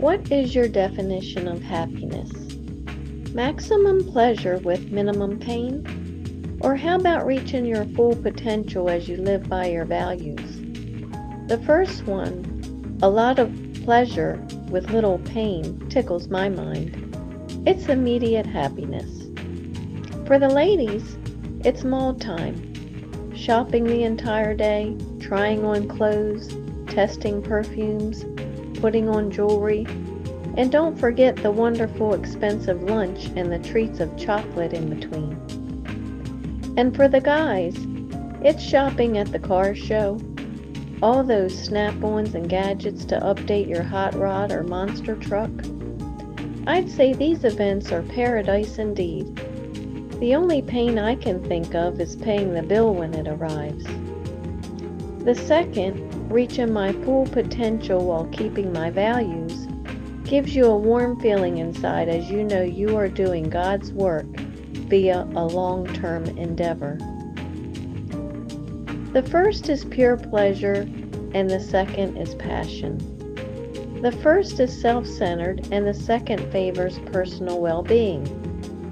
What is your definition of happiness? Maximum pleasure with minimum pain? Or how about reaching your full potential as you live by your values? The first one, a lot of pleasure with little pain, tickles my mind. It's immediate happiness. For the ladies, it's mall time. Shopping the entire day, trying on clothes, testing perfumes, putting on jewelry, and don't forget the wonderful expensive lunch and the treats of chocolate in between. And for the guys, it's shopping at the car show, all those snap-ons and gadgets to update your hot rod or monster truck. I'd say these events are paradise indeed. The only pain I can think of is paying the bill when it arrives. The second reaching my full potential while keeping my values, gives you a warm feeling inside as you know you are doing God's work via a long term endeavor. The first is pure pleasure, and the second is passion. The first is self centered, and the second favors personal well being,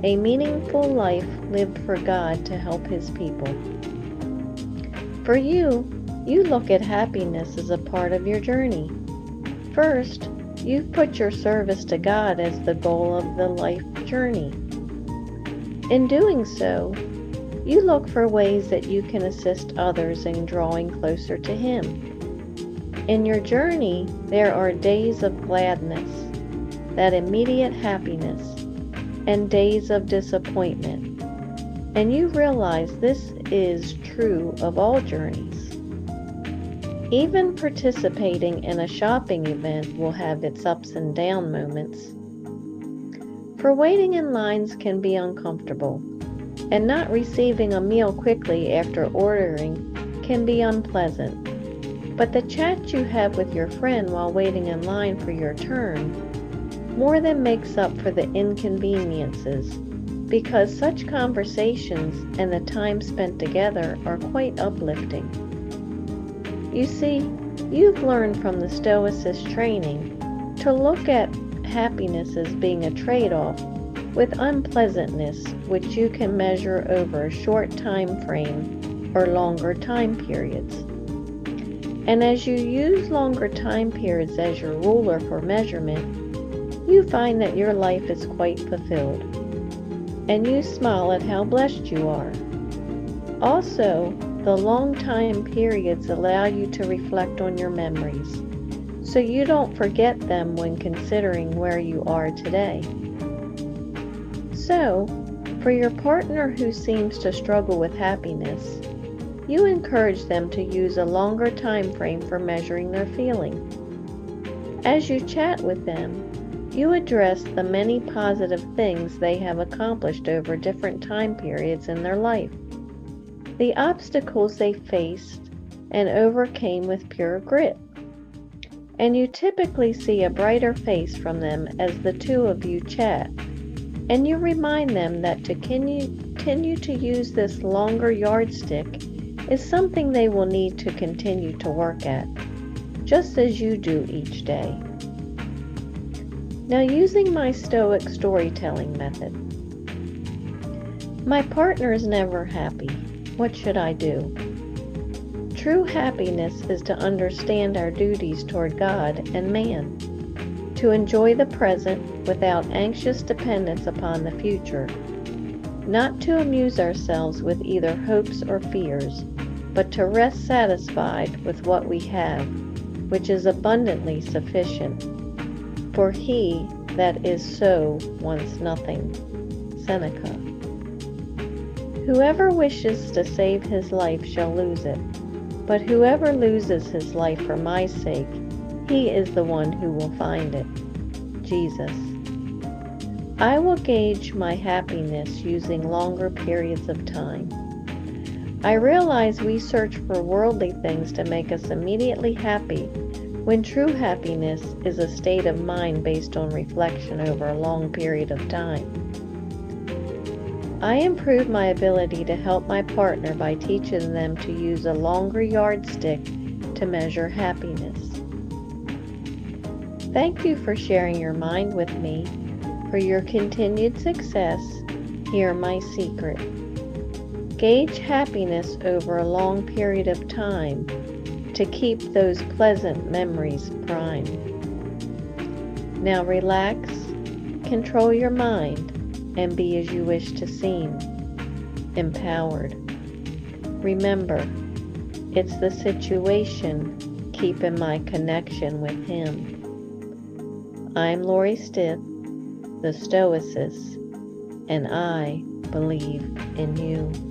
a meaningful life lived for God to help His people. For you, you look at happiness as a part of your journey. First, you've put your service to God as the goal of the life journey. In doing so, you look for ways that you can assist others in drawing closer to Him. In your journey, there are days of gladness, that immediate happiness, and days of disappointment. And you realize this is true of all journeys. Even participating in a shopping event will have its ups and down moments. For waiting in lines can be uncomfortable, and not receiving a meal quickly after ordering can be unpleasant. But the chat you have with your friend while waiting in line for your turn more than makes up for the inconveniences because such conversations and the time spent together are quite uplifting. You see, you've learned from the Stoicist training to look at happiness as being a trade off with unpleasantness, which you can measure over a short time frame or longer time periods. And as you use longer time periods as your ruler for measurement, you find that your life is quite fulfilled. And you smile at how blessed you are. Also, the long time periods allow you to reflect on your memories, so you don't forget them when considering where you are today. So, for your partner who seems to struggle with happiness, you encourage them to use a longer time frame for measuring their feeling. As you chat with them, you address the many positive things they have accomplished over different time periods in their life the obstacles they faced and overcame with pure grit. And you typically see a brighter face from them as the two of you chat. And you remind them that to continue to use this longer yardstick is something they will need to continue to work at, just as you do each day. Now, using my Stoic storytelling method, my partner is never happy. What should I do? True happiness is to understand our duties toward God and man, to enjoy the present without anxious dependence upon the future, not to amuse ourselves with either hopes or fears, but to rest satisfied with what we have, which is abundantly sufficient. For he that is so wants nothing. Seneca. Whoever wishes to save his life shall lose it, but whoever loses his life for my sake, he is the one who will find it. Jesus. I will gauge my happiness using longer periods of time. I realize we search for worldly things to make us immediately happy when true happiness is a state of mind based on reflection over a long period of time. I improved my ability to help my partner by teaching them to use a longer yardstick to measure happiness. Thank you for sharing your mind with me. For your continued success, hear my secret. Gauge happiness over a long period of time to keep those pleasant memories prime. Now relax, control your mind, and be as you wish to seem empowered. Remember, it's the situation keeping my connection with Him. I'm Lori Stith, the Stoicist, and I believe in you.